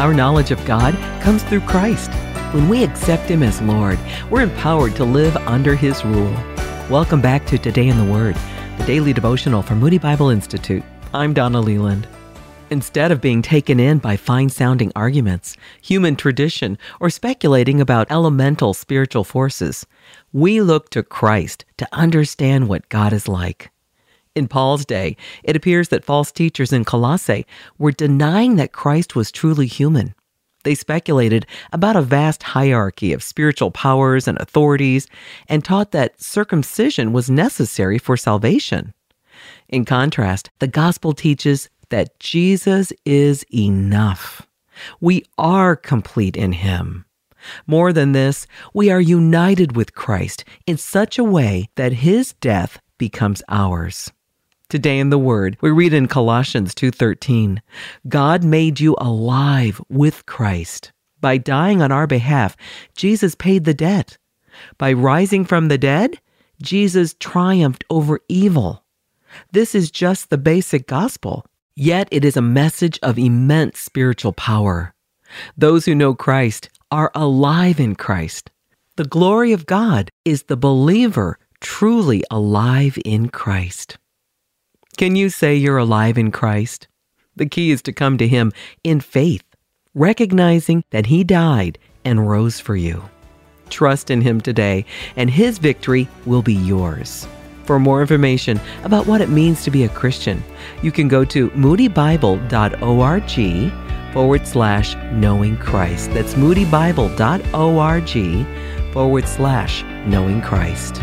Our knowledge of God comes through Christ. When we accept Him as Lord, we're empowered to live under His rule. Welcome back to Today in the Word, the daily devotional from Moody Bible Institute. I'm Donna Leland. Instead of being taken in by fine sounding arguments, human tradition, or speculating about elemental spiritual forces, we look to Christ to understand what God is like. In Paul's day, it appears that false teachers in Colossae were denying that Christ was truly human. They speculated about a vast hierarchy of spiritual powers and authorities and taught that circumcision was necessary for salvation. In contrast, the gospel teaches that Jesus is enough. We are complete in Him. More than this, we are united with Christ in such a way that His death becomes ours. Today in the Word, we read in Colossians 2:13, God made you alive with Christ. By dying on our behalf, Jesus paid the debt. By rising from the dead, Jesus triumphed over evil. This is just the basic gospel. Yet it is a message of immense spiritual power. Those who know Christ are alive in Christ. The glory of God is the believer truly alive in Christ. Can you say you're alive in Christ? The key is to come to Him in faith, recognizing that He died and rose for you. Trust in Him today, and His victory will be yours. For more information about what it means to be a Christian, you can go to moodybible.org forward slash knowing Christ. That's moodybible.org forward slash knowing Christ.